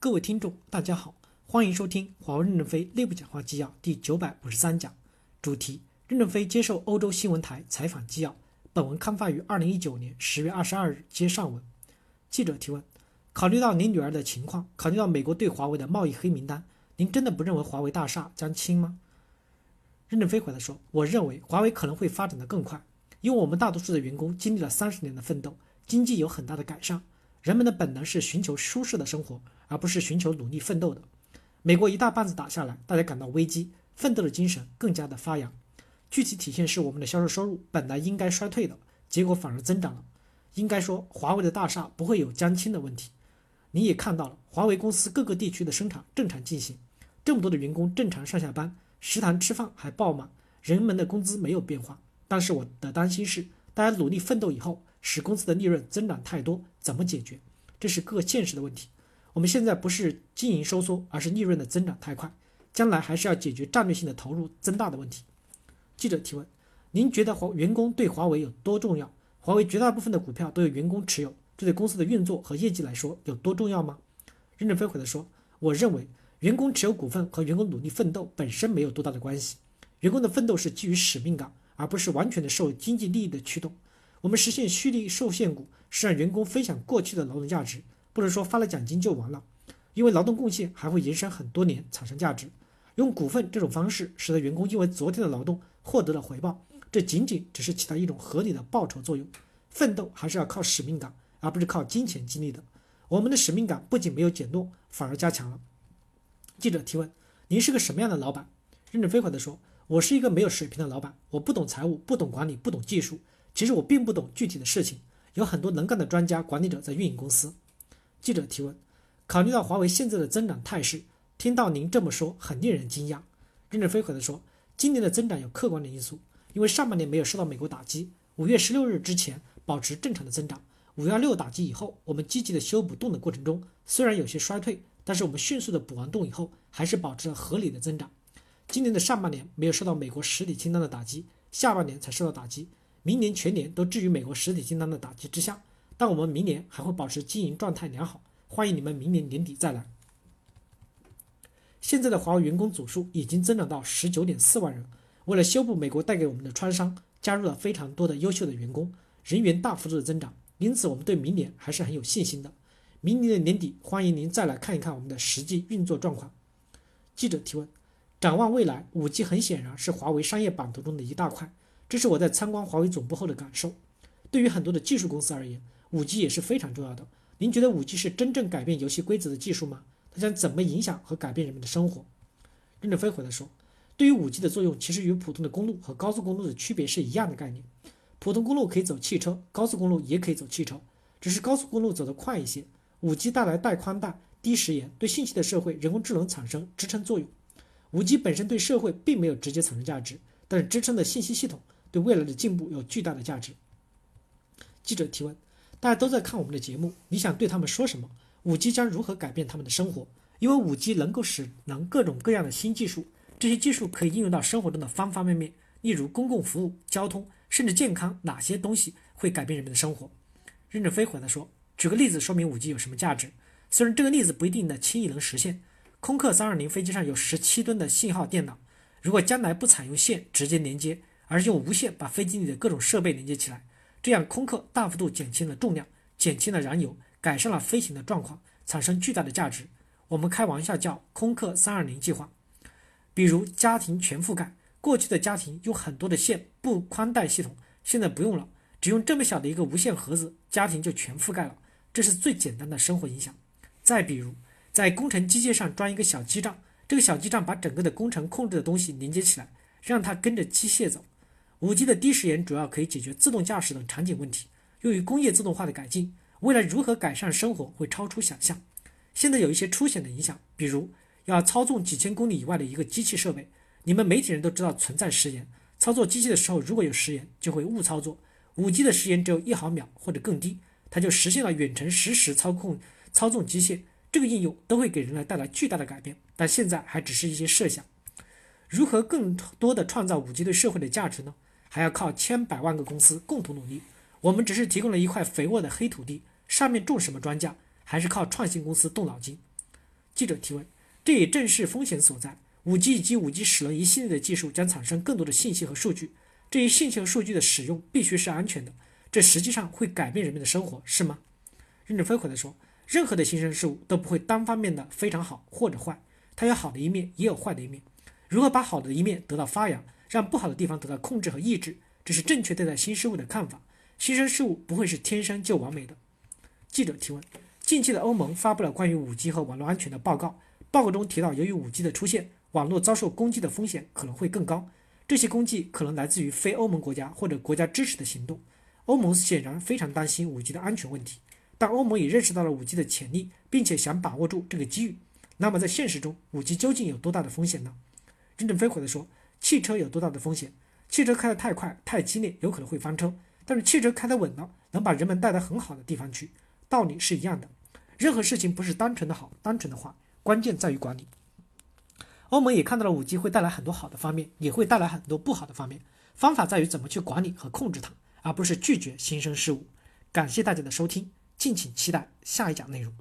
各位听众，大家好，欢迎收听华为任正非内部讲话纪要第九百五十三讲，主题：任正非接受欧洲新闻台采访纪要。本文刊发于二零一九年十月二十二日，接上文。记者提问：考虑到您女儿的情况，考虑到美国对华为的贸易黑名单，您真的不认为华为大厦将倾吗？任正非回答说：我认为华为可能会发展的更快，因为我们大多数的员工经历了三十年的奋斗，经济有很大的改善。人们的本能是寻求舒适的生活，而不是寻求努力奋斗的。美国一大棒子打下来，大家感到危机，奋斗的精神更加的发扬。具体体现是我们的销售收入本来应该衰退的，结果反而增长了。应该说，华为的大厦不会有将倾的问题。你也看到了，华为公司各个地区的生产正常进行，这么多的员工正常上下班，食堂吃饭还爆满，人们的工资没有变化。但是我的担心是，大家努力奋斗以后。使公司的利润增长太多，怎么解决？这是个现实的问题。我们现在不是经营收缩，而是利润的增长太快，将来还是要解决战略性的投入增大的问题。记者提问：您觉得华员工对华为有多重要？华为绝大部分的股票都有员工持有，这对公司的运作和业绩来说有多重要吗？任正非回答说：我认为员工持有股份和员工努力奋斗本身没有多大的关系。员工的奋斗是基于使命感，而不是完全的受经济利益的驱动。我们实现蓄力受限股，是让员工分享过去的劳动价值，不能说发了奖金就完了，因为劳动贡献还会延伸很多年产生价值。用股份这种方式，使得员工因为昨天的劳动获得了回报，这仅仅只是起到一种合理的报酬作用。奋斗还是要靠使命感，而不是靠金钱激励的。我们的使命感不仅没有减弱，反而加强了。记者提问：您是个什么样的老板？任正非回答说：我是一个没有水平的老板，我不懂财务，不懂管理，不懂技术。其实我并不懂具体的事情，有很多能干的专家管理者在运营公司。记者提问：考虑到华为现在的增长态势，听到您这么说很令人惊讶。任正非回答说：今年的增长有客观的因素，因为上半年没有受到美国打击，五月十六日之前保持正常的增长。五幺六打击以后，我们积极的修补洞的过程中，虽然有些衰退，但是我们迅速的补完洞以后，还是保持了合理的增长。今年的上半年没有受到美国实体清单的打击，下半年才受到打击。明年全年都置于美国实体清单的打击之下，但我们明年还会保持经营状态良好。欢迎你们明年年底再来。现在的华为员工总数已经增长到十九点四万人。为了修补美国带给我们的创伤，加入了非常多的优秀的员工，人员大幅度的增长。因此，我们对明年还是很有信心的。明年的年底，欢迎您再来看一看我们的实际运作状况。记者提问：展望未来，五 G 很显然是华为商业版图中的一大块。这是我在参观华为总部后的感受。对于很多的技术公司而言，5G 也是非常重要的。您觉得 5G 是真正改变游戏规则的技术吗？它将怎么影响和改变人们的生活？任正非回答说：“对于 5G 的作用，其实与普通的公路和高速公路的区别是一样的概念。普通公路可以走汽车，高速公路也可以走汽车，只是高速公路走得快一些。5G 带来带宽带、低时延，对信息的社会、人工智能产生支撑作用。5G 本身对社会并没有直接产生价值，但是支撑的信息系统。”对未来的进步有巨大的价值。记者提问：大家都在看我们的节目，你想对他们说什么？五 G 将如何改变他们的生活？因为五 G 能够使能各种各样的新技术，这些技术可以应用到生活中的方方面面，例如公共服务、交通，甚至健康，哪些东西会改变人们的生活？任正非回答说：举个例子说明五 G 有什么价值。虽然这个例子不一定的轻易能实现，空客三二零飞机上有十七吨的信号电脑，如果将来不采用线直接连接。而是用无线把飞机里的各种设备连接起来，这样空客大幅度减轻了重量，减轻了燃油，改善了飞行的状况，产生巨大的价值。我们开玩笑叫“空客三二零计划”。比如家庭全覆盖，过去的家庭用很多的线布宽带系统，现在不用了，只用这么小的一个无线盒子，家庭就全覆盖了。这是最简单的生活影响。再比如，在工程机械上装一个小基站，这个小基站把整个的工程控制的东西连接起来，让它跟着机械走。五 G 的低时延主要可以解决自动驾驶等场景问题，用于工业自动化的改进。未来如何改善生活会超出想象。现在有一些初显的影响，比如要操纵几千公里以外的一个机器设备，你们媒体人都知道存在时延，操作机器的时候如果有时延就会误操作。五 G 的时延只有一毫秒或者更低，它就实现了远程实时操控操纵机械。这个应用都会给人类带来巨大的改变，但现在还只是一些设想。如何更多的创造五 G 对社会的价值呢？还要靠千百万个公司共同努力，我们只是提供了一块肥沃的黑土地，上面种什么庄稼，还是靠创新公司动脑筋。记者提问：这也正是风险所在。五 G 以及五 G 使轮一系列的技术将产生更多的信息和数据，这一信息和数据的使用必须是安全的。这实际上会改变人们的生活，是吗？任正非回答说：任何的新生事物都不会单方面的非常好或者坏，它有好的一面，也有坏的一面。如何把好的一面得到发扬，让不好的地方得到控制和抑制，这是正确对待新事物的看法。新生事物不会是天生就完美的。记者提问：近期的欧盟发布了关于五 G 和网络安全的报告，报告中提到，由于五 G 的出现，网络遭受攻击的风险可能会更高，这些攻击可能来自于非欧盟国家或者国家支持的行动。欧盟显然非常担心五 G 的安全问题，但欧盟也认识到了五 G 的潜力，并且想把握住这个机遇。那么在现实中，五 G 究竟有多大的风险呢？任正非回答说：“汽车有多大的风险？汽车开得太快、太激烈，有可能会翻车；但是汽车开得稳了，能把人们带到很好的地方去。道理是一样的。任何事情不是单纯的好、单纯的坏，关键在于管理。欧盟也看到了五 G 会带来很多好的方面，也会带来很多不好的方面。方法在于怎么去管理和控制它，而不是拒绝新生事物。感谢大家的收听，敬请期待下一讲内容。”